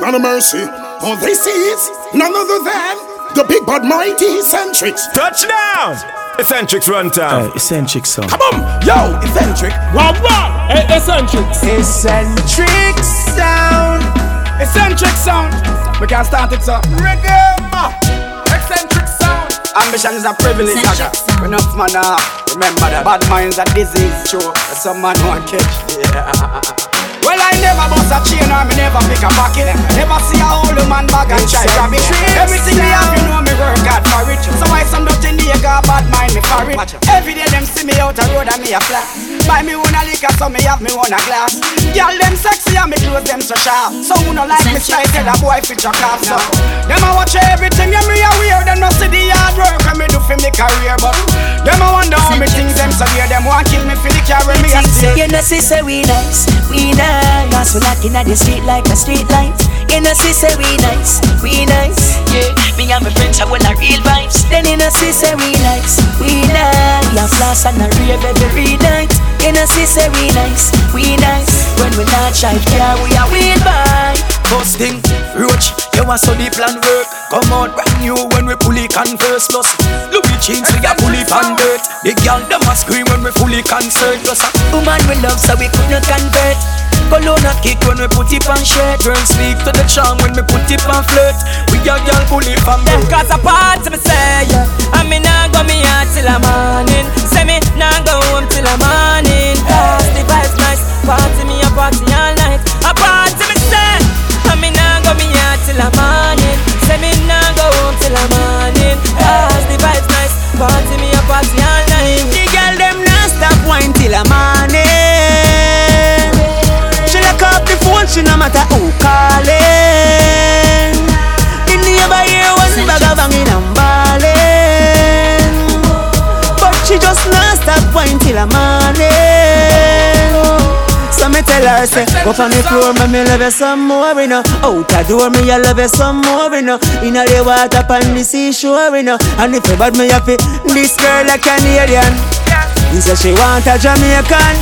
none of mercy. All this is none other than the big but mighty Eccentrix. Touchdown! Eccentrix run time. Uh, eccentric song. Come on, yo, eccentric. Wow, wow. Hey, Eccentrix. Eccentric sound. Eccentric sound. We can start it up. Reggae. Eccentric sound. Ambition is a privilege, Eccentric nigga. Enough man, uh, remember that. Bad minds are disease, true. Some man want catch. Yeah. Well, I never bust a chain or me never pick a pocket. Never see a old man bag and try grab it. Everything me have, you know me work hard for it. So why some dirty nigga bad mind me for it? Every day them see me out the road and me a flat. Buy me one a liquor, so me have me one a glass. Girl them sexy and me clothes them so sharp. So who no like me try tell a boy fit your calf so. Them a watch everything and me a wear. Them no see the hard work and me do for me career, but them a wonder how me things them so weird. Them want kill me for the carry me a steal. You know, see, say we nice, we nice. We knocking at the street like a street light. Know, see, say we nice, we nice. Yeah, me and my friends are well a real vibes. Then know, see, say we nice, we nice. We have floss and a rave every night. Know, see, say we nice, we nice. When we not shy, yeah, we are wheel by. Busting, roach, you want so the plan work. Come out brand new when we fully converse. Plus, Louis jeans, we are fully pan dirt. The girl, them a scream when we fully concert. Plus, a Woman we love, so we could not convert. Cologne a kick when we put it on shirt. Turn speak to the charm when we put it on flirt. We a girl fully from Them cause a party me say yeah And me nah go me out till the morning Say me nah go home till the morning Cause the vibes nice Party me a party all night till the morning Say me nah go home till the morning Cause the vibes nice Party me a party all night The girl them not stop wine till the morning. She lock up the phone, she no matter who calling. The neighbor hear one bag of banging and balling, but she just not stop wine till the morning. Tell her say, go on the floor, me me love you some more, you know. Out the door, me I love you some more, you know. Inna the water, on the seashore, you know. And if you bad me happy, this girl a Canadian. He say she want a Jamaican.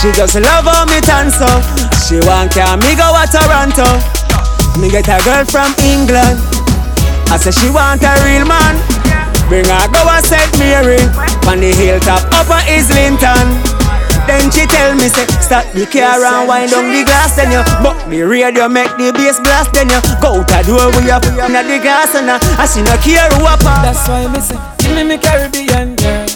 She just love how me tan so. Oh. She want can me go a Toronto. Me get a girl from England. I say she want a real man. Bring her go a St. Mary on the hilltop up a Islington. Then she tell me say start the car and wind down the glass then you But the radio make the bass blast then you Go out the door we up inna the glass and uh, I see no care who I pass That's why me say Give me me Caribbean girl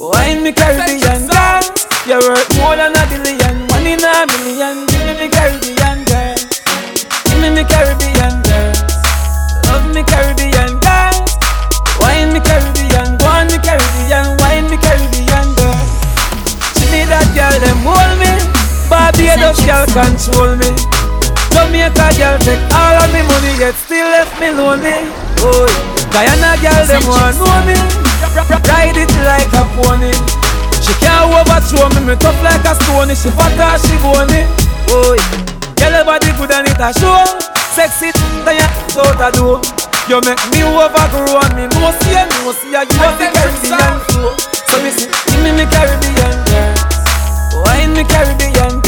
Wine me Caribbean girl You're worth more than a billion. One in a million. Give me me Caribbean girl Give me me Caribbean Barbados girl control me. Jamaica girl take all of me money Yet still left me lonely. Oh, Guyana girl them want know me. Ride it like a pony. She can't overthrow me Me tough like a stone She fat or she bony. Oh, girl body good and it a show. Sexy, then you out a door You make me overgrow and me know see you know see you have the Caribbean flow. So me say, give me me Caribbean girl Wine me Caribbean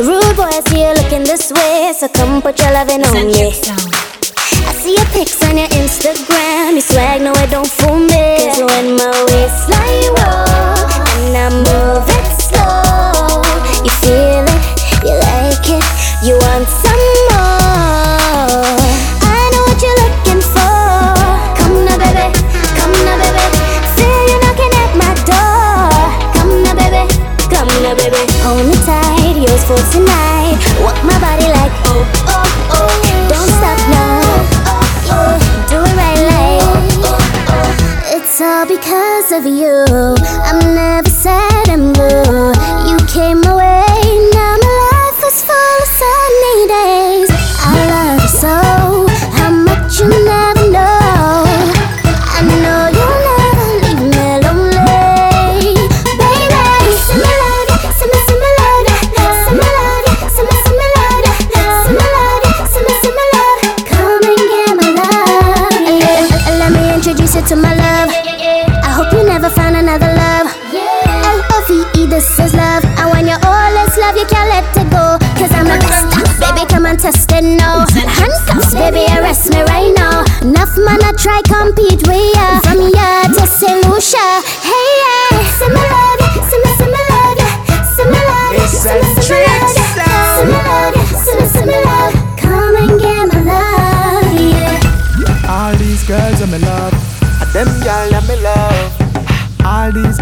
Rude boy, I see you looking this way, so come put your loving on me. I see your pics on your Instagram,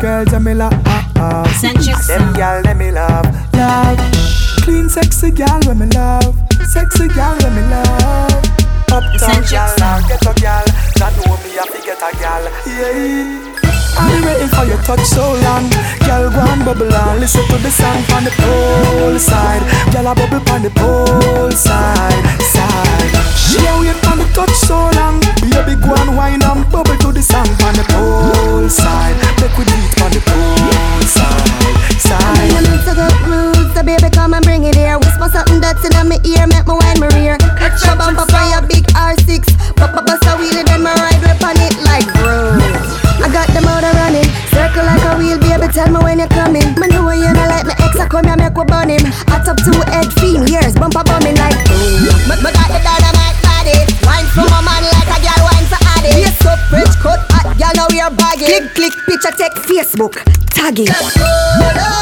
girls that me love. Uh, uh. Them girls that me love. Love. Clean, sexy girl when me love. Sexy girl when me love. Uptown girl, now get a girl. That know me, I fi get a girl. Yeah. I've been waiting for your touch so long. Girl, go and bubble on. Listen to the song from the pole side. Girl, I bubble on the pole side, side. She a wait picture, take Facebook, tagging.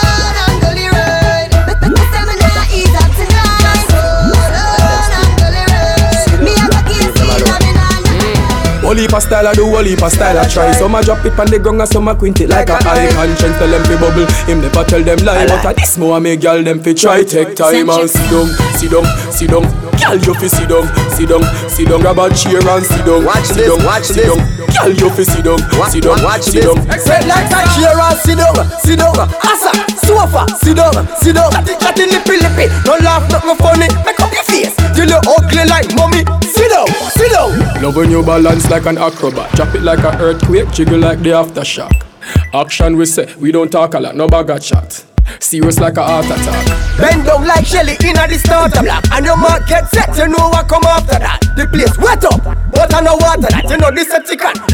Whole heap of style I do, whole heap of style I try. Some a drop it on the ground and some a quint it like a high conscience Tell them fi bubble, him never tell them lie But a this more me girl them fi try. Take time and sit down, sit down, sit down. Girl you fi sit down, sit down, sit down. Grab a chair and sit down, Watch sit down, watch sit down. Girl you fi sit down, sit down, watch sit this. down. Like a chair and sit down, sit down. Asa, sofa, sit down, sit down. Chatty, chatty, lippy, lippy. No laugh, nothing funny. Make up your face till you ugly like mommy. Sit down, sit down. Love when you balance like an acrobat Drop it like an earthquake, jiggle like the aftershock Action we say, we don't talk a lot, no bag of chat Serious like a heart attack. Bend down like Shelly in a the starter block And your mark get set, you know what come after that. The place wet up, but I know water that You know this a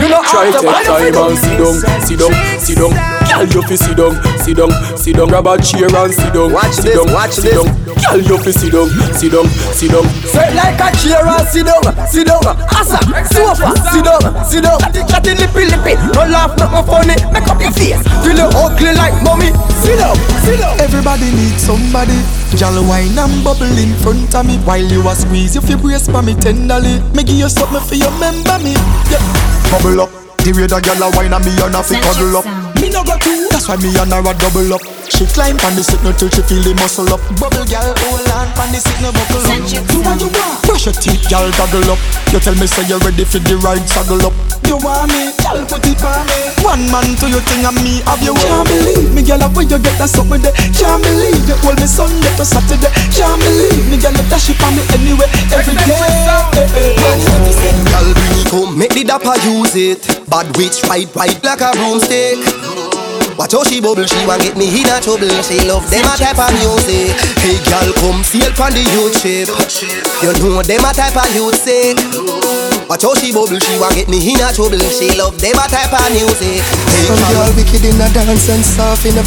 you know Try after take time and sit down, sit down, sit down. Girl you fi sit down, sit down, sit down. Grab a chair and sit down, Watch sit this, down, watch sit this. down. Girl you fi sit down, sit down, sit down. Sit like a chair and sit down, sit down. Asa, sofa, sit down, sit down. Chatty, chatty, lippy, lippy. No laugh, nothing funny. Make up your face. Till you ugly like mommy Sit up, sit up. Everybody needs somebody. Jolly wine and bubble in front of me. While you a squeeze, you feel brace for me tenderly. Me give you something for you remember me. Yeah. Bubble up. The the girl a wine and me and a fi cuddle up Me no go too That's why me and her a double up. She climb on the signal till she feel the muscle up. Bubble girl hold on on the signal buckle up. Do what you want? Brush your teeth girl goggle up. You tell me say you ready for the ride saddle up. You want me, girl put it on me. One man to your thing and me have you Can't believe me girl where you get that something there Can't believe you hold me Sunday to Saturday. Can't believe me girl you dash it on me anyway Every day. Girl, bring it home, make the dapper use it. Bad witch ride right like a broomstick. Watch how she bubble, she want get me in a trouble. She love them a type of music. Hey, girl, come sail from the YouTube. You know them a type of sick. Watch how she bubble, she want get me in a trouble. She love them a type of music. Hey, Some girl, girl wicked in a dance and soft in a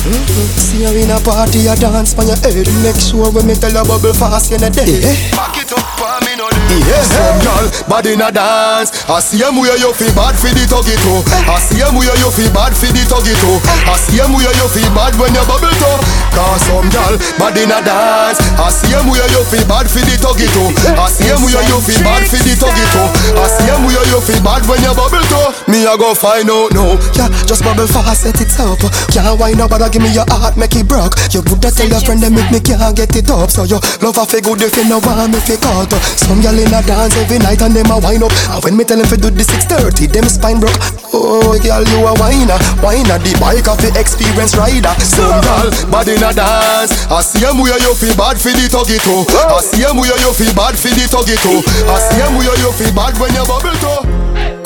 See her in a party, a dance on your head Make sure when me tell her bubble fast in a day Back it up for me no Yeah, some girl bad in a dance. I see em where you feel bad for the tuggy too. I see em where you feel bad for the tuggy too. I see em where you feel bad when you bubble too. Cause some girl bad in a dance. I see em where you feel bad for the tuggy too. I see em where you feel bad for the tuggy too. I see em where you feel bad when you bubble too. Me I go find out now. Yeah, just bubble fast, set it up Can't wine up, but I give me your heart, make it broke You woulda tell your friend, them make me can't get it up So you love a feel good if you know want me fi cut Some girl in a dance every night and them a wine up And when me tell them fi do the 630, them spine broke Oh, girl, you a whiner Whiner, the bike of the experienced rider Some girl bad in a dance. I see em where you feel bad for the tuggy too. I see em where you feel bad for the tuggy too. I see em where you feel bad when you bubble too.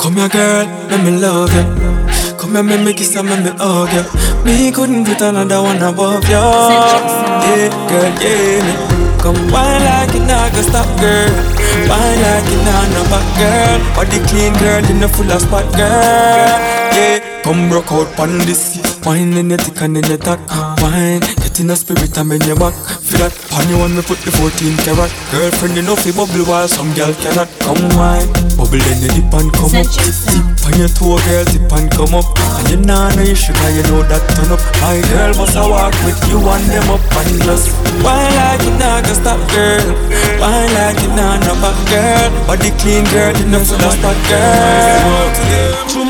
Come here, girl, let me love you. Come here, make me kiss and make me hug you. Me couldn't put another one above you. Yeah, girl, yeah. Me. Come wine like you not gonna stop, girl. Wine like you not no back, girl. Body clean, girl, in the full of spot, girl. Yeah, come rock out pon this. Wine in your tick and in your tack. Uh, wine, get in the spirit and bend your back. for that. Pan you want me put the 14 carat. Girlfriend, you know fi bubble while some girl cannot. Come wine, bubble then you dip and come up. Dip on your toe, girl, dip and come up. And you nah know you sugar, you know that turn up. My girl must a walk with you and them up and just. Why like you nah gonna stop, girl? Why like you nah no back, girl? Body clean, girl, you know so that's that girl.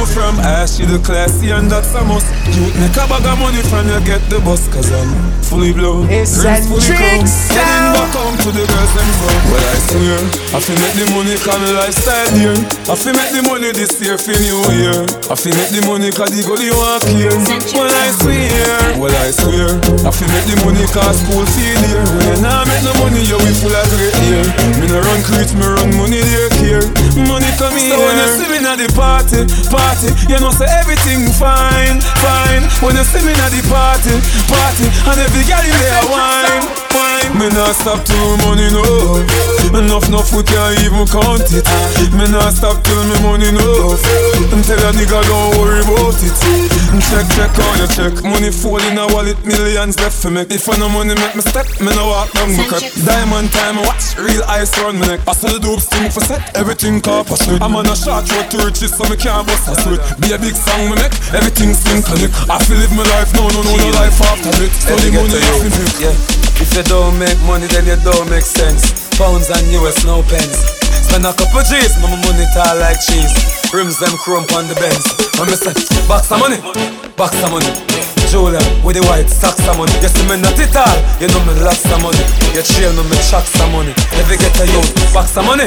From ash to the classy and that's a must. You make a bag of money from you get the bus, cause I'm fully blown. It's Eccentric sound. Back home to the girls and go. Well, I swear, I feel make the money cause my lifestyle dear. I feel make the money this year for New Year. I feel make the money cause the gully walk here. Well, I swear, well, I swear, I feel make the money cause school feel here. When you nah make no money, you we full of great year. Me no run creeps, me run money there care. Money come here. So when you see me at the party, party, you know say everything fine, fine. When you see me at the party, party, and every girl in there wine, wine. Me not stop till money no. Enough, enough food can't even count it. Me not stop till me money no. Tell a nigga don't worry about it. Check, check on your check. Money fall in a wallet, millions left for me. If I no money make me step, me no walk down my cut. Diamond time, watch real ice round my neck. I saw the dope sting for set, everything sweet. I'm on a short road to riches, so me can't bust a sweat. Be a big song me make, everything synchronic. I feel live my life, no, no, no, no life after it. So the money me Yeah. If you don't make money, then you don't make sense. Pounds and US, no pence. Spend a couple G's, my money tall like cheese. Rims them crump on the Benz. When me say, box of money, box of money. Julia with the white stocks of money. You see me not it all, you know me lots of money. You trail me, me chucks of money. Every get a youth, box of money,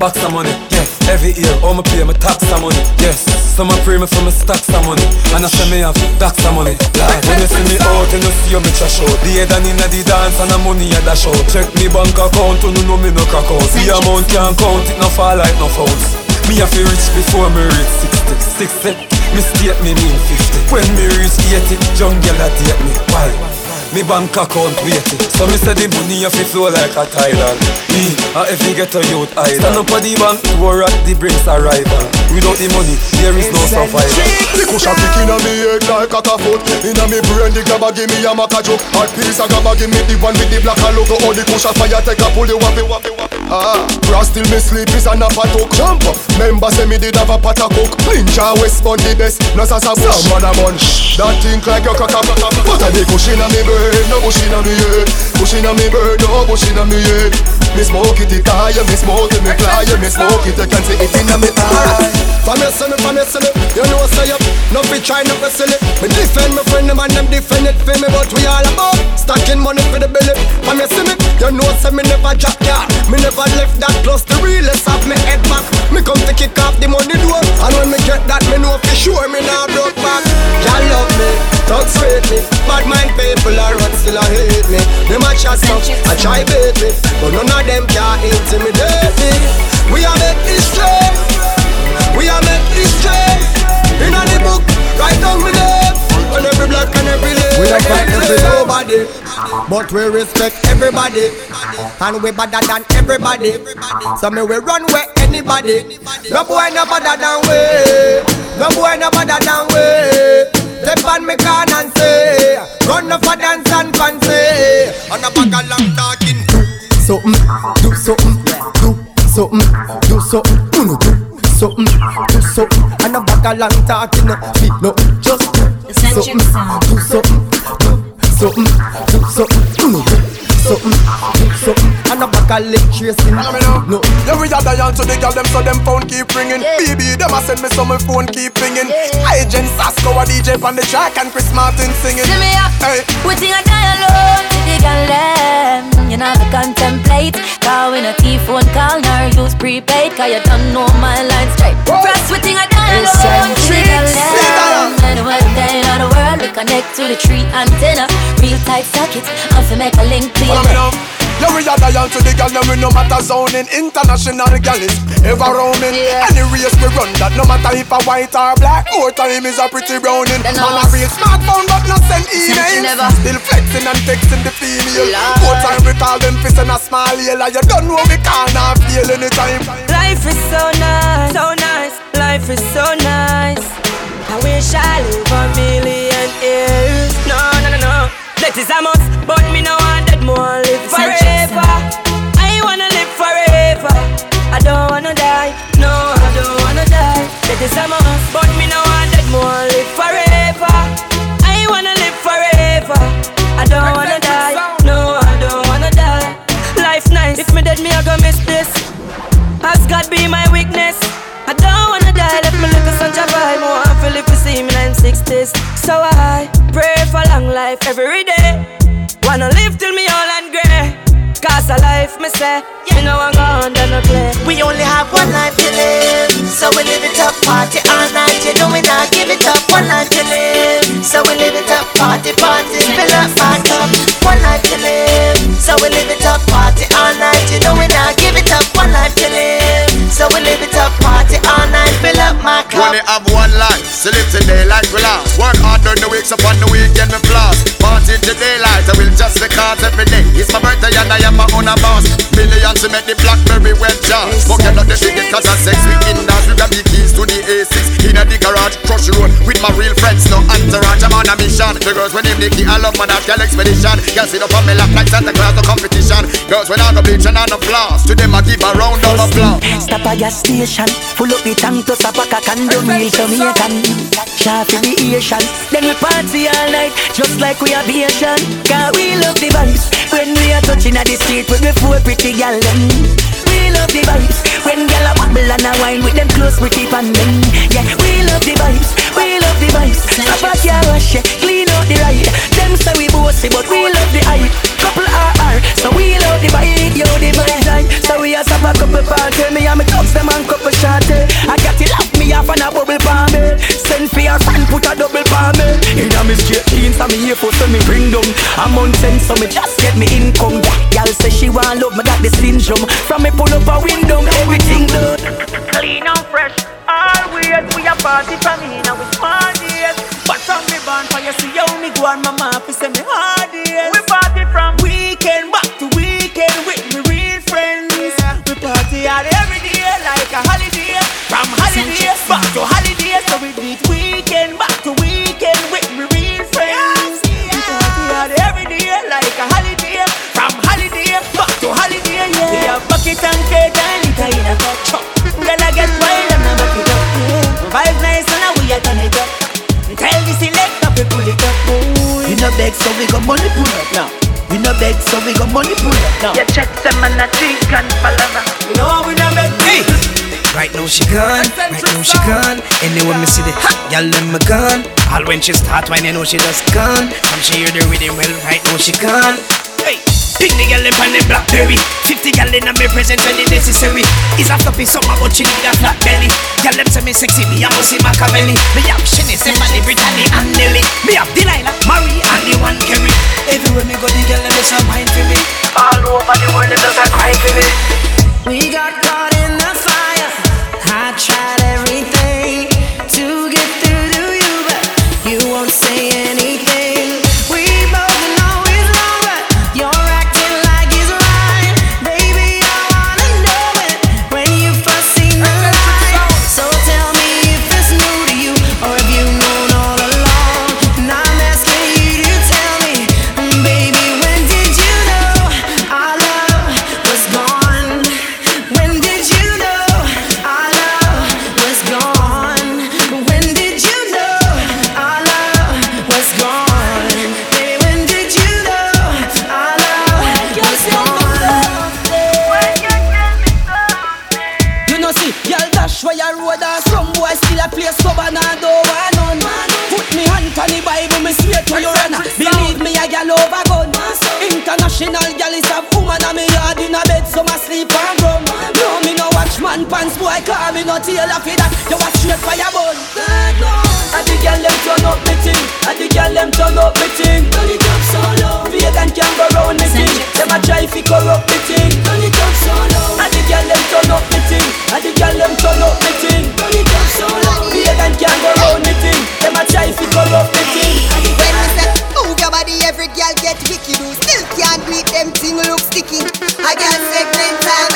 box of money. Yeah, every year, all me pay me tax of money. Yes, some pray me for me stacks of money. And I say me have stacks of money. Lord, when you see me oh, out, you know see me trash out. The head and inna the dance and the money at the show. Check me bank account, you know me no crack out. See amount can't count, it no fall like no fouls. Me have to reach before me reach 60, 60. Eh? Me state me mean 50 When me reach 80 Jungle a date me Why? Me bank account weighty So me say the money have to flow like a tidal Me, a if you get a youth idol Stand up at the bank War at the brinks arrival. Without the money There is no survival. The cushion kick inna me head like a foot Inna me brain the grabber give me a macajo Hot piece of grabber give me the one with the black and logo. All the cushion fire take a pull you wappy wappy wappy Ah, brass till me sleep is an apatok Jump up, member say me did have a pot of coke. Ninja West Bun the best, no sasa bush. Some man a munch, that think like your crack a But a the cushion a me bird, no cushion a me head Cushion a me bird, no cushion a me head Me smoke it, it high, me smoke it, me fly Me smoke it, you can see it in me eye. From your son, from your son, you know say up No fi try, no fi silly. Me defend my friend, them and them defend it for me But we all about stacking money for the belly From your see me, you know say me never drop yard Me never left that close, the realest of me head back. Me come to kick off the money door And when me get that, me know for sure me nah broke back. Y'all love me, talk sweet me. Bad mind people what still a hate me. Them a chat stuff, I try bait me But none of them can intimidate me. We are make straight We are make straight In the book, write down my name On every block and every lane. We don't fight every nobody. But we respect everybody. And we better than everybody. So me we run where anybody. No boy no better than we. No boy no better than we. Step on me can and say Run up for dance and fancy. On a bag of long talking. Something, do something, do something, do something, do something, do something, and a bag of long talking, no feet, no, just do something, do something, do something, do something, something, do something, and a bag of leg tracing, no. Yeah, we are dial to the girl them so them phone keep ringing. Baby, them a send me some my phone keep ringing. I Jen Sasko a DJ on the track and Chris Martin singing. See me up, Hey, we think I die alone to the girl them. You to contemplate. Call when a T-phone call, nor use prepaid. Cause you don't know my line straight. Press we think I die to them. Anywhere in the world, we connect to the tree antenna. Real tight sockets, I'm fi make a link to. Yeah, we are dial to the girl them we no matter zoning. International girl is ever roaming. Any race we run that no matter if a white or black. Our time is a pretty browning. Man a real smartphone but not send emails. Still flexing and texting the female. More time we call them fist and a smile yell. You don't know we can't feel anytime. Life is so nice, so nice. Life is so nice. I wish I live a million years. No, no, no, no. That is a must, but me no want that more live forever. I wanna live forever. I don't wanna die, no, I don't wanna die. That is a must, but me no want that more live forever. I wanna live forever. I don't wanna die, no, I don't wanna die. Life nice, if me dead, me I go miss this. As God be my weakness. I don't wanna die, let me at such a vibe. More I feel if you see me in 60s. So I pray for a long life every day. Wanna live till me old and grey. Cause a life, me say, you know I'm gone, then I play. We only have one life to live, so we live it up, party all night. You know we not give it up, one life to live, so we live it up, party, party, fill up my cup. One life to live, so we live it up, party all night. You know live it up, party all night, fill up my cup. Only have one life, today like we last. Work hard during the weeks, upon the weekend we floss. Party to daylight, just because every day. It's my birthday and I am my own boss. Millions to make the blackberry well jar. Smoking up the cigarette cause of sex. We in dance, we got the keys to the A6. In the garage, crush road with my real friends. No entourage, I'm on a mission. The girls when them Nicky, I love my that girl expedition. Girls sit up on me lap like Santa Claus, no competition. Girls when I go bleach and on the floss. To them I give a round of applause. Stop at gas station, full up the tank to stop a cock and do meal Jamaican. Sharp in the Asian, then we party all night, just like we aviation. Cause we love the vibes when we are touching at the street with the four pretty gal them. We love the vibes when gal a wobble and a wine with them close pretty pan them. Yeah, we love the vibes, From me pull up a she gone. Anyway me see the hot gal them me gone. All when she start you oh, know she just gone. Come she hear the rhythm well, right now she gone. Hey. Pick the gal on the blackberry 50 gal in a me present when it necessary Is a floppy summer but she need a flat belly Gal them say me sexy, me a see Machiavelli Me have Shinny, Stephanie, Brittany and Nelly Me have Delilah, Marie and the one Kerry Everywhere me go the gal them just a wine for me All over the world they just a cry for me We got caught in the fire. I tried Gal is woman and me yard in a bed, so my sleep and rum. No, me no watch man pants, boy, call me no tail of that. You a straight fire bun. And the gal them turn up me thing, and the gal them turn up me thing. Turn it up so low, vegan can go round me thing. Them a try fi corrupt me thing. Turn it up so low, and the gal them turn up me thing, and the gal them turn up me thing. Turn it up so low, vegan can go round me thing. Them a try fi corrupt me thing. Your body, every girl get wicked. You still can't it, them thing look sticky. I can't say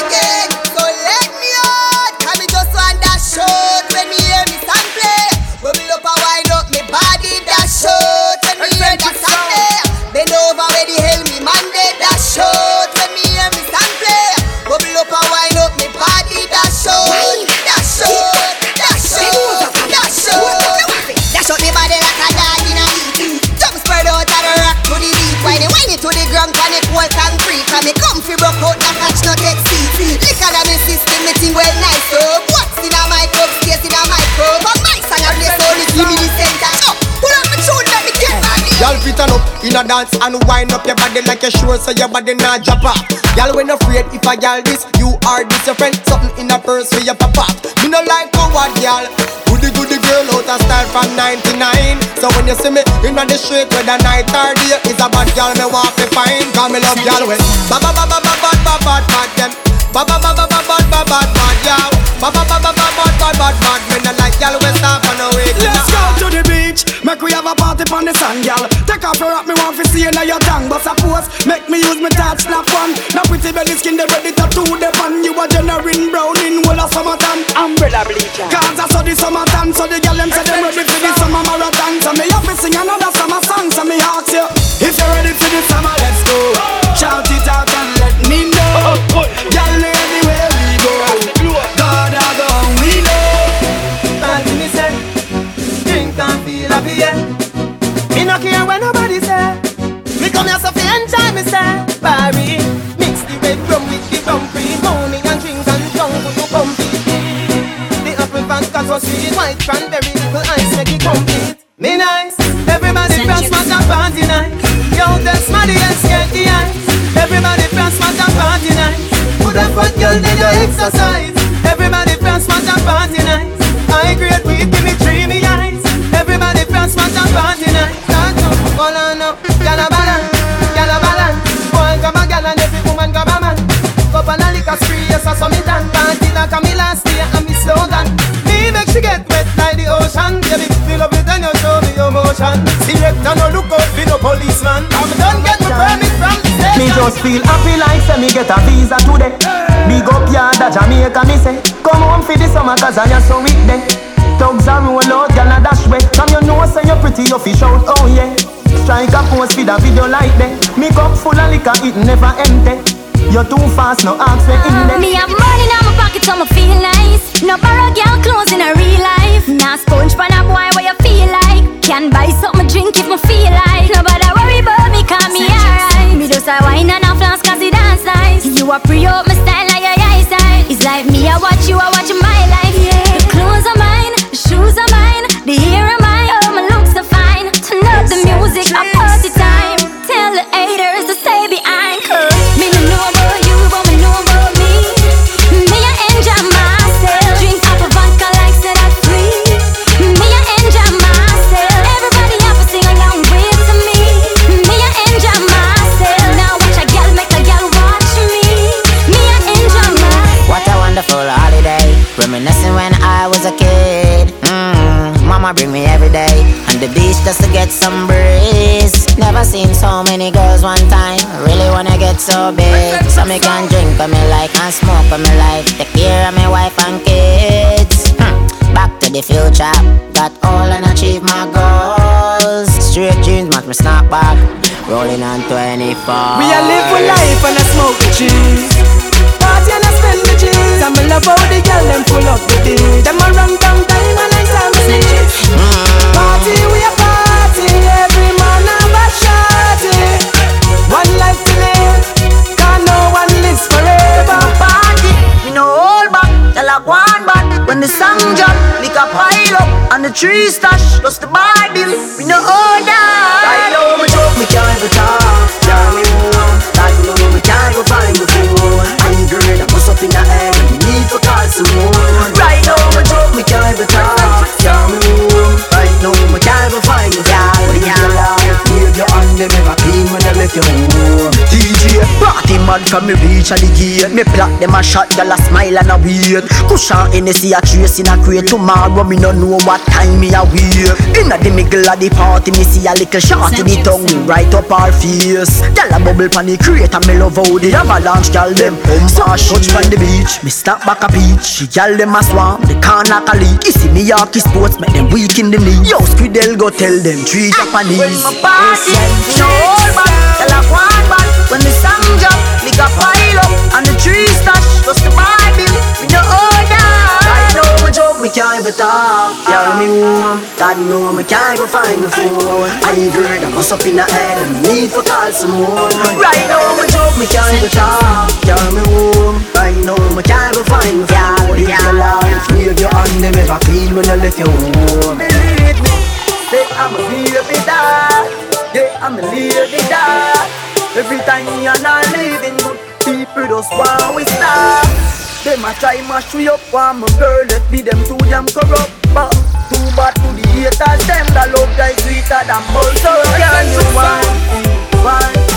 a dance and wind up your body like you're sure so your body not drop off. Y'all when afraid if I y'all this, you are this your friend. Something in a purse for your off. Me no like coward y'all. Goody goody girl out of style from 99. So when you see me in the street whether night or day, it's a bad girl me want to find. Cause me love y'all when ba ba ba ba ba ba ba ba ba them. Ba ba ba ba ba ba ba ba ba y'all. Ba ba ba ba ba ba ba ba ba. Me no like y'all when stop on the way. Let's go to the beach, make we have a party on the sand, girl. Take off your hat, me want to see you now your tongue. But suppose, make me use my touch snap one. Now pretty belly skin, they ready to do the pan. You a generating brown in whole of summertime. Umbrella bleacher. Cause I saw the summertime, so the girl them say them ready for the summer marathon. So me have to sing another summer song, so me ask you. If you're ready for the summer, apple vodka so sweet, white cranberry, little ice make it complete. Me nice, everybody from smash and party night. Yo, that's money and get the ice. Everybody from smash and party night. Put a fat girl then you exercise. Everybody from smash and party night. I great weed, give me dreamy eyes. Everybody from smash and party night. Start to hold on up, gyal a balance, gyal a balance. Boy grab a gyal and every woman grab a man. And a liquor spree, yes I saw me done. Party like a me last me your motion. Selector no look out for no policeman. I'm done get my permit from the station. Me just feel happy like say me get a visa today. Big up yard a Jamaica me say. Come home for the summer cause I am so weak then. Thugs a roll out, gyal a dash way. From you know say you're pretty, you fish out, oh yeah. Strike a pose for the video like that. Me cup full of liquor, it never empty. You're too fast, no ask me in there. Me have money in my pocket, so me feel nice. No borrow girl clothes in a real life. Nah sponge pan You a pre up my style like your eyesight. It's like me, I watch you, I watch my life. So big. So me can drink on me like and smoke on me like. Take care of my wife and kids. Hmm, Back to the future. Got all and achieve my goals. Straight jeans match me snap back. Rolling on 24. We a live with life and a smoke the cheese. Party and a spend the cheese. And me love how the girl them full up with it. Them a run down time and I stand Party we a the song drop, lick a pile up, and the tree stash, plus the Bible, we no order. Right now we drop, we can't even talk, down we move, like we know we can't go find the food. Angry, I put up in the air, we need to call someone. Right now we drop, we can't even talk, down we move, right now we can't go find the food. Yeah, yeah. Leave your hand, they never clean when they left your home. Mad from me reach a the gate. Me plot them a shot, gyal a smile and a wait. Cushion Hennessy a trace in a crate. Tomorrow me no know what time me a wait. Inna the middle of the party me see a little shot in the tongue Right up our face. Gyal a bubble pon the crate and me love how the avalanche gyal them Pump a touch pon the beach. Me stop back a peach The gyal them a swarm The knock a leak You see me Yorkie sports Make them weak in the knee Yo Squidel go tell them Three Japanese When my party, no hold back Tell a one back When the song drop Lick a pile up And the tree stash Plus the Bible We no order Right now me joke, me can't even talk. Yeah, me warm. God know me can't go find the phone. I heard I bust up in the head and need to call someone. Right now me joke, me can't even talk. Yeah, me warm. Right now me can't go find the phone. Live your life, wave your hand, them ever clean when you left your home. Believe me, say I'm a baby dad. Yeah, I'm a lady Every time me and I living good people just want we stop. Them a try mash we up, want my girl let be them too damn corrupt. But too bad to the haters, them that love guys sweeter than bull. So can you want it,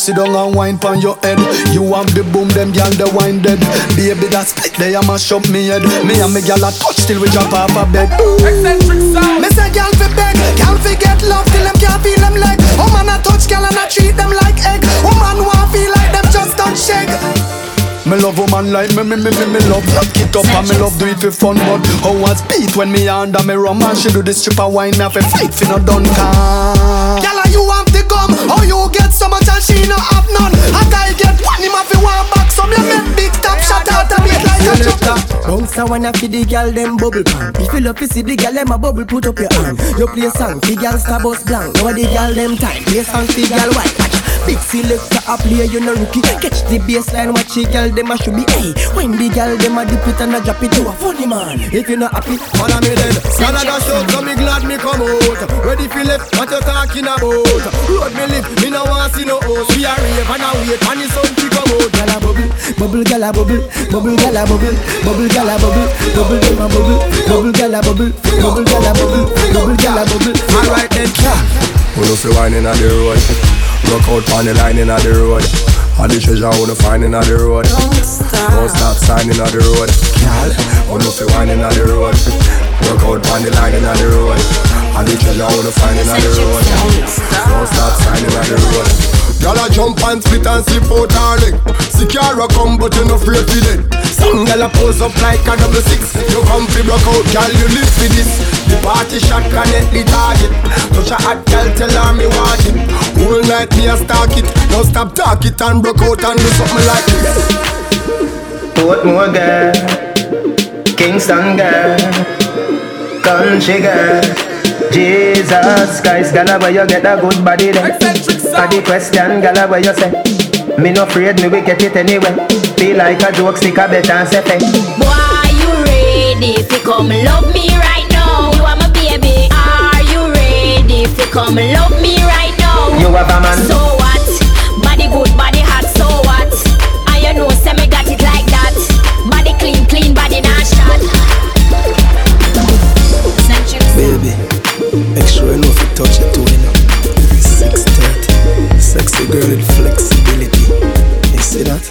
sit down and wine pon your head. You have the boom, them gyal the wine dead. Baby that split they a mash up me head. Me and me gyal a touch till we jump off a bed. Eccentric sound. Me say gyal fi beg, gyal fi get love till them can't feel them leg. Woman a touch gyal and a treat them like egg. Woman want feel like Me love woman like me, me, me, me, me love Lock it up and me love do it for fun But how I speed when me under me rum And she do this stripper wine Me have to fight for no done can Gyal you want the gum How you get so much and she no have none? And I get one him have to one back Some you make big top shot out of it like a chuck Bounce a wanna fi the girl them bubble pan. If you love to see the girl them a bubble put up your hand. You play song fi girl star bus blank. Now the girl them time. Play song fi girl white. Watch Big selector a play you no rookie. Catch the baseline watch the girl them a should be Hey. When the girl them a dip it and a drop it to a funny man. If you not happy follow me then. Canada show, so me glad me come out. Ready for left, what you talking about? Road me live, me no want see no host We a rave and a wait, and the sun to come out. Gyal a bubble, bubble gyal a bubble Bubble gyal a bubble, bubble gyal a bubble Bubble them a bubble, bubble gyal a bubble Bubble gyal bubble, bubble gyal bubble. Alright then, Who know fi wine inna the road Look out on the line inna the road. All the treasure wanna find inna the road. Don't stop. sign inna the road. Who know fi wine inna the road? Look out on the line inna the road. All the treasure wanna find inna the road. Don't stop. Sign inna the road Y'all a jump and split and slip out her leg. Secure come but you no afraid for dead Some gyal a pose up like a double six. You come fi block out gyal you live for this. The party shot connect the target. Touch a hot gyal tell her me want it. Whole night me a stalk it. Now stop talk it and broke out and do something like this. Portmore girl, Kingston girl, country girl. Jesus Christ, gala where you get a good body then. A the question, gala where you say. Me no afraid, me we get it anyway. Feel like a joke, stick a bet and say fe. Boy, you ready to come love me right now? You are my baby. Are you ready to come love me right now? You have a man. So girl with flexibility. You see that?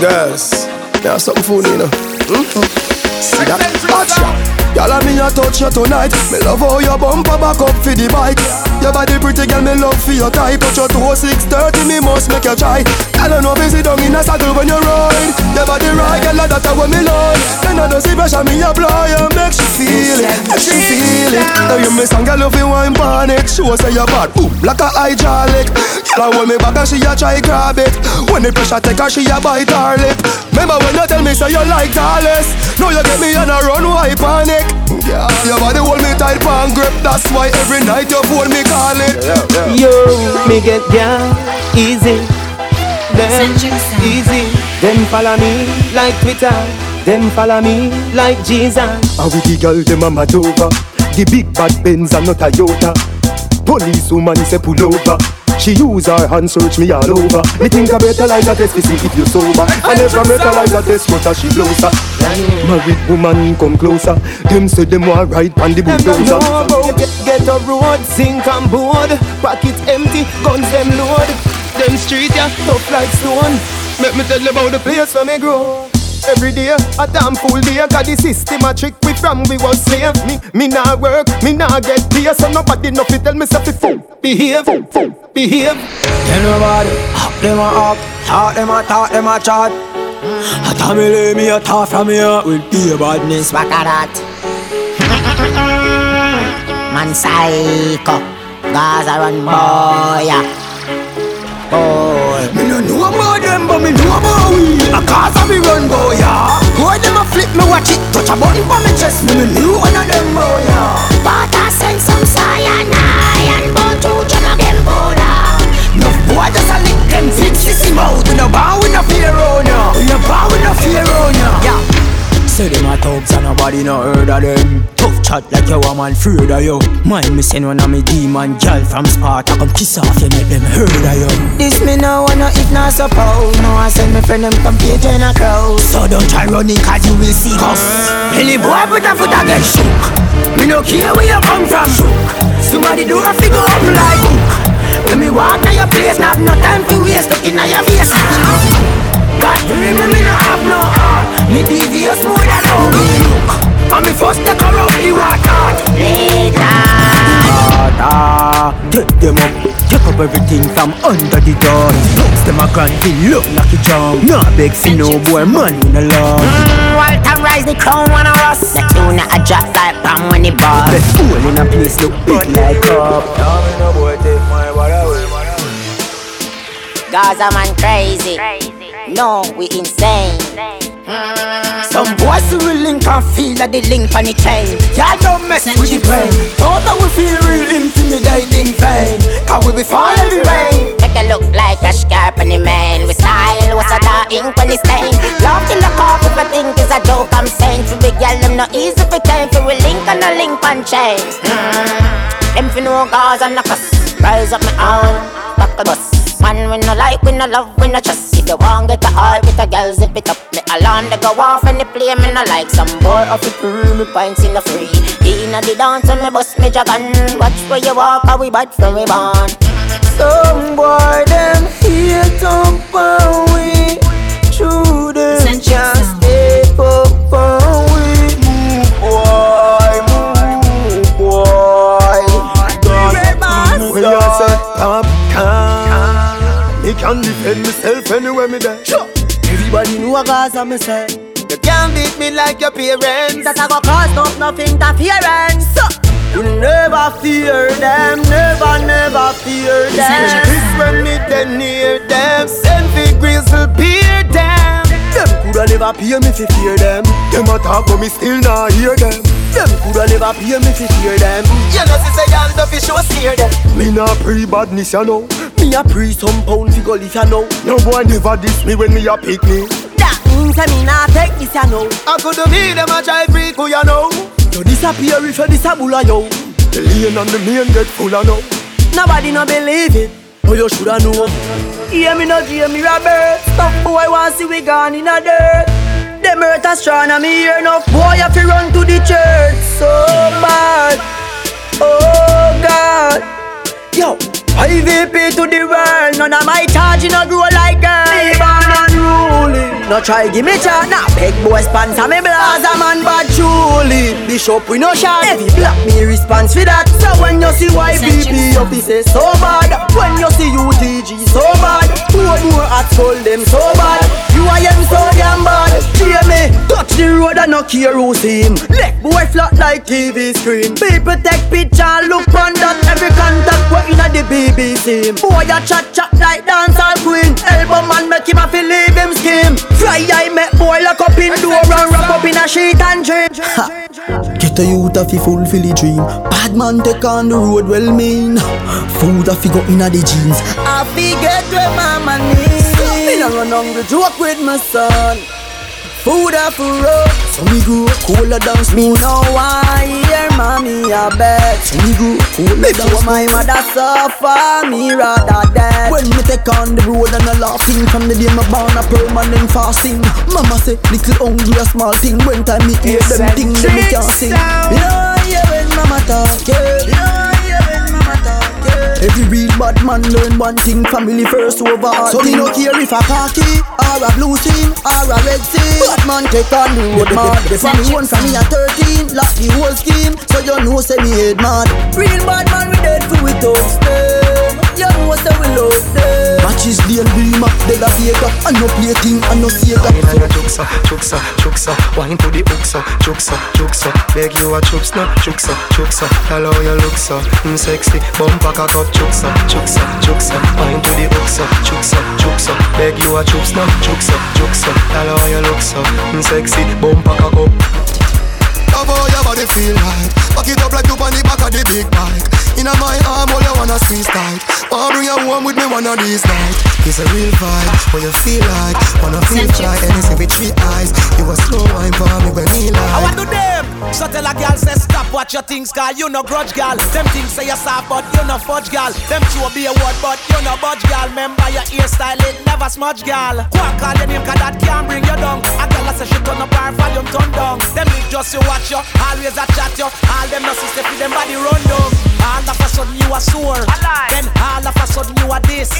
Girls, there's something funny, you know. Mm-hmm. See that? Gotcha. Y'all and me a touch you tonight Me love how your bumper back up for the bike Your body pretty girl, me love for your type Touch your toe 630, me must make you try Girl, I know busy down in a saddle when you ride Your body right, girl, that's what me like Then I don't see pressure, me apply And make she feel it, make she feel it. Now you miss some girl, you feel wine panic. Show say you're bad, boom, like a hydraulic. Girl, I hold me back and she a try grab it. When the pressure take her, she a bite her lip. Remember when you tell me say you like tallest Now you get me on a run, why panic? Yeah, your body hold me tight pan grip. That's why every night you phone me call it. Yo, me get down easy. Them. Easy. Them follow me like Twitter. Them follow me like Jesus. And with the girl dem a mad over? The big bad Benz and not a Toyota Police woman say pull over. She use her hand search me all over. Me think I better like a test to see if you sober. I never better like a test but she blows closer. Married woman come closer. Them say them want ride on the Them bulldozer. know about get, get a road, sink and board. Pocket empty, guns them load. Them street yeah, tough like stone. Make me tell you about the place where me grow. Every day, a damn full day. Got the system a trick we from we was slave. Me, me nah work, me nah get pay. So nobody no fi tell me say fi fool, behave, fool, fool, behave. Tell nobody, hop them a up, talk them a talk them a chat. A family me leave me a talk from here will be a badness. Back at that. Man psycho, Gaza run boy. yeah. Boy, Me no know about them, but me know about we. A cause of me run boy, yeah. Boy, them a flip me watch it, touch a button for me chest. Me no know one of them boy, yeah. But I send some cyanide and bone to jam again powder. No boy just a lick them big sissy mouth. We no bow, we no fear oh, on ya. We no bow, we no fear oh, on ya. Yeah. Say them a thugs and nobody no heard of them chat like you a man afraid of you Mind me send one of me demon Girl from Sparta Come kiss off you make them heard of you This me no wanna if not suppose No I send me friend them come play in a crowd. So don't try running cause you will see us Any boy put a foot again shook Me no care where you come from. Somebody do a figure up like hook When me walk to your place, not no time to waste Look in your face. God free me, me no have no heart. Me devious more than how look And me first take her out the water Water Take them up. Take up everything from under the door. Looks them a granty look like a jump Nah beg for no boy man in a love. Mm, Walter rise the crown one of us. The tuna a drop like palm when it ball. The fool in a place look big like up Now me no boy take my water away Gaza man crazy. No, we insane. Some boys who will link and feel that they link on the chain Y'all don't mess with the brain Thought that we feel real intimidating vain Cause we be fall every rain Make it look like a scarp on the man. We style was a dark ink on the stain. Love till the cop if I think it's a joke. I'm saying for big girl, them not easy for time. For we link on a link on chain. Mm. Them for no cause and no cuss. Rise up my own, buckle bus. Man, we no like, we no love, we no trust. If you want get a heart with a girl, zip it up. Me alarm they go off and they play me no like some boy off it through me pints in the free. Inna the dance and me bust me dragon. Watch where you walk, how we bad from we born. Some boy them hate up on we can defend myself anywhere me there Sure. Everybody know a Gaza me say You can't beat me like your parents That I go cause up no interference. You never fear them, never, never fear them. This when me then near them, send fi grizzle peer them. Them coulda never pay me fi fear them. Them a talk but me still not hear them. Them coulda never pay me fi fear them. You know see say y'all the fish was steer them. Me nah pre badness you know. Me a pre some pound fi go if you know. No boy never diss me when me a pick me. That means I me not take this, you know. I coulda be them a try freak who you know. You disappear if you disable yo. The lane and the main get full of now. Nobody no believe it, but you shoulda know. Hear me no hear me Robert. Stuff boy want see we gone in a dirt. Them hurt astronomy here enough boy have to run to the church so bad. Oh God, yo. IVP to the world, none of my charging no grow like girl. Me born unruly, no try give me chat, nah big boy sponsor me blaza man bad truly. Bishop we no shot, heavy black me response for that. So when you see YVP offices so bad, when you see UTG so bad, more more at soul them so bad. You I am so damn bad. Hear me, touch the road and no care who see him. Leg boy flat like TV screen. People take picture, look on that every contact we inna the BBC. Boy a chat chat like dancehall queen. Elbow man make him a feel leave him scheme. Fly I make boy lock up in door and wrap up in a sheet and dream. Get a youth of fi fulfill the dream. Bad man take on the road well mean. Food of fi go inna the jeans. I fi get where mama need. Me no run hungry joke with my son. Food of a road. So me up cooler down Me know why hear mommy a beg. So me up cooler down Before my mother suffer, me rather dead. When me take on the road and a laughing from the day my born a permanent fasting. Mama say little hungry a small thing. When time me hear them thing, them me can't sing. Yeah, yeah, when mama talk, yeah. Yeah, Every real bad man learn one thing, family first over all So me no care if a khaki, or a blue team, or a red team Bad man take on the road mad The family one from me at 13, lock the whole scheme. So you know say me head mad. Real bad man we dead for we toast them You know say we love them Matches the beamer, they a Vega And no plating, and no Sega Wine and a juksa, juksa, juksa Wine to the hooksa, juksa, juksa Beg you a chups now, juksa, juksa Tell how you look so, mm, sexy Bumper cock up, juksa, juksa, juksa Wine to the hooksa, juksa, juksa Beg you a chups now, juksa, juksa Tell how you look so, mm, sexy Bumper cock up Love how your body feel like Back it up like you on the back of the big bike Inna my arm, all you wanna squeeze tight Wanna bring you home with me one of these nights It's a real vibe, what you feel like Wanna feel fly, anything with three eyes You a slow wine for me when me like I want to them. So tell a girl say stop watch your things, girl. You no grudge, girl. Them things say you soft, but you no fudge, girl. Them two be a word, but you no budge, girl. Remember your hairstyle, it never smudge, girl. Go and call your name, cause that can't bring you down. A girl say she turn up her volume, turn down. Them need just you watch you, always a chat you. All them no sister for them body run down. All of a sudden you are sore. Then all of a sudden you are this.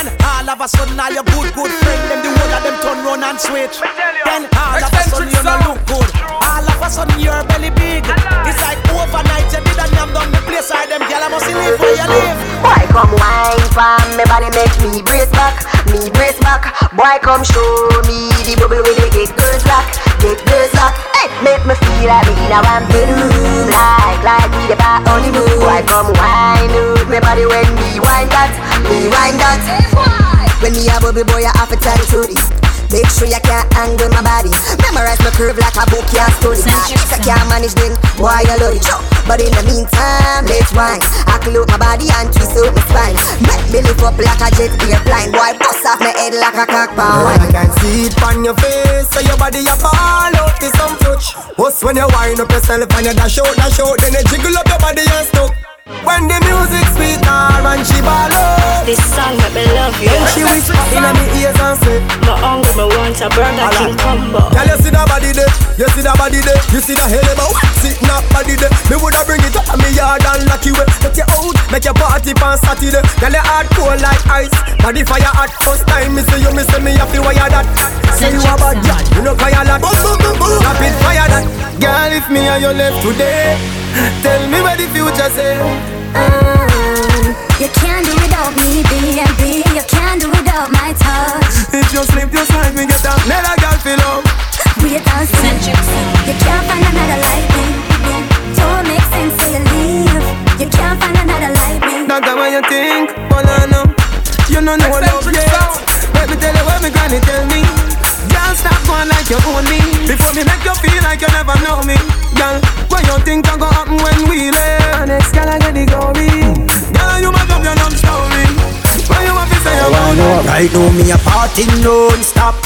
And all of a sudden all your good, good friend, them the whole of them turn run and switch. Then all of a sudden you no look good. All of a sudden your belly big. It's like overnight you did a yam down the place. I them gyal I must live where you live. Boy, come wine from me body, make me brace back, me brace back. Boy, come show me the bubble with the get girls lock, get girls lock. Hey, make me feel like me in a one bedroom, like like me the bar on the moon. Boy, come wine up me body when me wine that, me wine that. When me a bubble boy, I have to tell to this. Make sure you can't angle my body. Memorize my curve like a book you study. If I can't manage then, why you love it? But in the meantime, let's wine. I close my body and twist out my spine. Make me lift up like a jet airplane. Boy, bust off my head like a cock I can see it on your face, so your body a ball out to some touch. What's when you wind up yourself and you dash out, dash out, then you jiggle up your body and stuck. When the music sweet her and she ball out. This song make me love you. Then she whisper in my ears and say My hungry, me want a Burger King combo. Girl, you see that body there, you see that body there? You see that hell about sitting up body there. Me woulda bring it up in me yard and lock you way Take you out, make your party on Saturday. Girl, you hard cold like ice. Body fire hot, first time. Me see you, me see me have to wire that? Say you a bad girl, you know fire lot Rapid fire that. Girl, if me and you left today Tell me where the future say Mm, You can't do without me, baby. You can't do without my touch. If you slip, you slide, me get down Let a girl feel up Wait and see. You can't find another like me. Don't make sense till you leave. You can't find another like me. Don't tell what you think, but I know You don't know love yet Let me tell you what me granny tell me Girl, stop going like you own me. Before me make you feel like you never know me. Girl, what you think can go happen when we live Next girl, I get the glory. Girl, you must have your love story. When you want to say you want it? Right now me a party non-stop.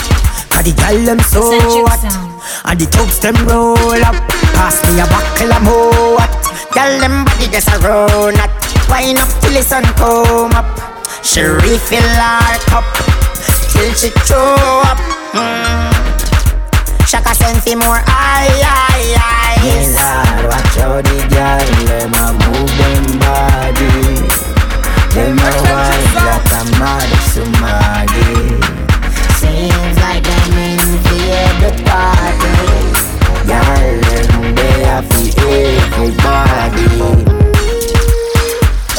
Cause the gal them so hot. And the thugs them roll up. Pass me a buckle of more hot. Gal them body just a run at Wine up till the sun come up. She refill her cup Till she throw up. Mm. Shaka send for more. Aye aye aye. Hey Lord, watch how the girl them a move them body. Them a wine like a mad somebody Seems like them in fear the party. Girl, them they a fi everybody.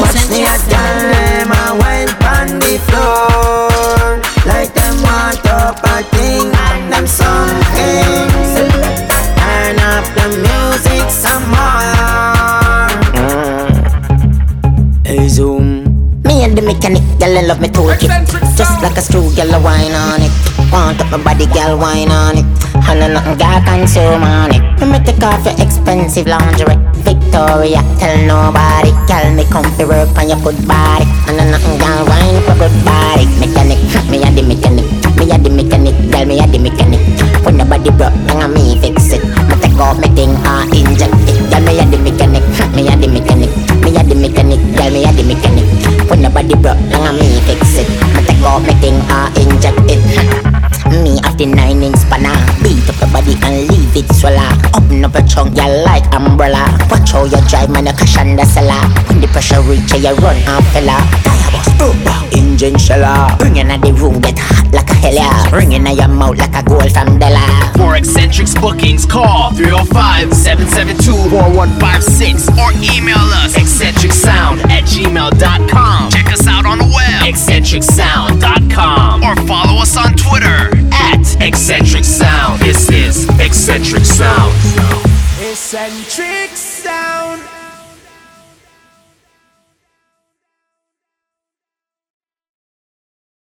Watch me a girl them a wine pon the floor up a thing and them something Turn up the music some more. Hey Zoom. Me and the mechanic, girl, I love me toolkit Just like a screw, girl, I wine on it. Want up my body, girl, wine on it. And I nothing girl consume on it. Me me take off your expensive lingerie. Victoria, tell nobody. Girl, me come to work on your good body. And I nothing girl, wine up a good body. Mechanic, me and the mechanic Me and the mechanic, girl, me and the mechanic. When the body broke, I me fix it. Me take off my thing, I inject it. Girl, me and the mechanic, me and the mechanic. Me and the mechanic, girl, me and the mechanic. When the body broke, I me fix it. Me take off my thing, I inject it. Me have the nine inch spanner. Beat up your body and leave it swallow Open up your trunk, you like umbrella. Watch how you drive, man, you cash on the cellar. When the pressure reach you, run off fella Tired Engine sheller. Bringing at the room get hot like a hell yeah. Ringing at your mouth like a gold from Della. For Eccentrix bookings, call 305-772-4156 or email us eccentrixsound at gmail.com. Check us out on the web, eccentrixsound.com or follow us on Twitter at Eccentrix Sound. This is Eccentrix Sound. Eccentrix Sound.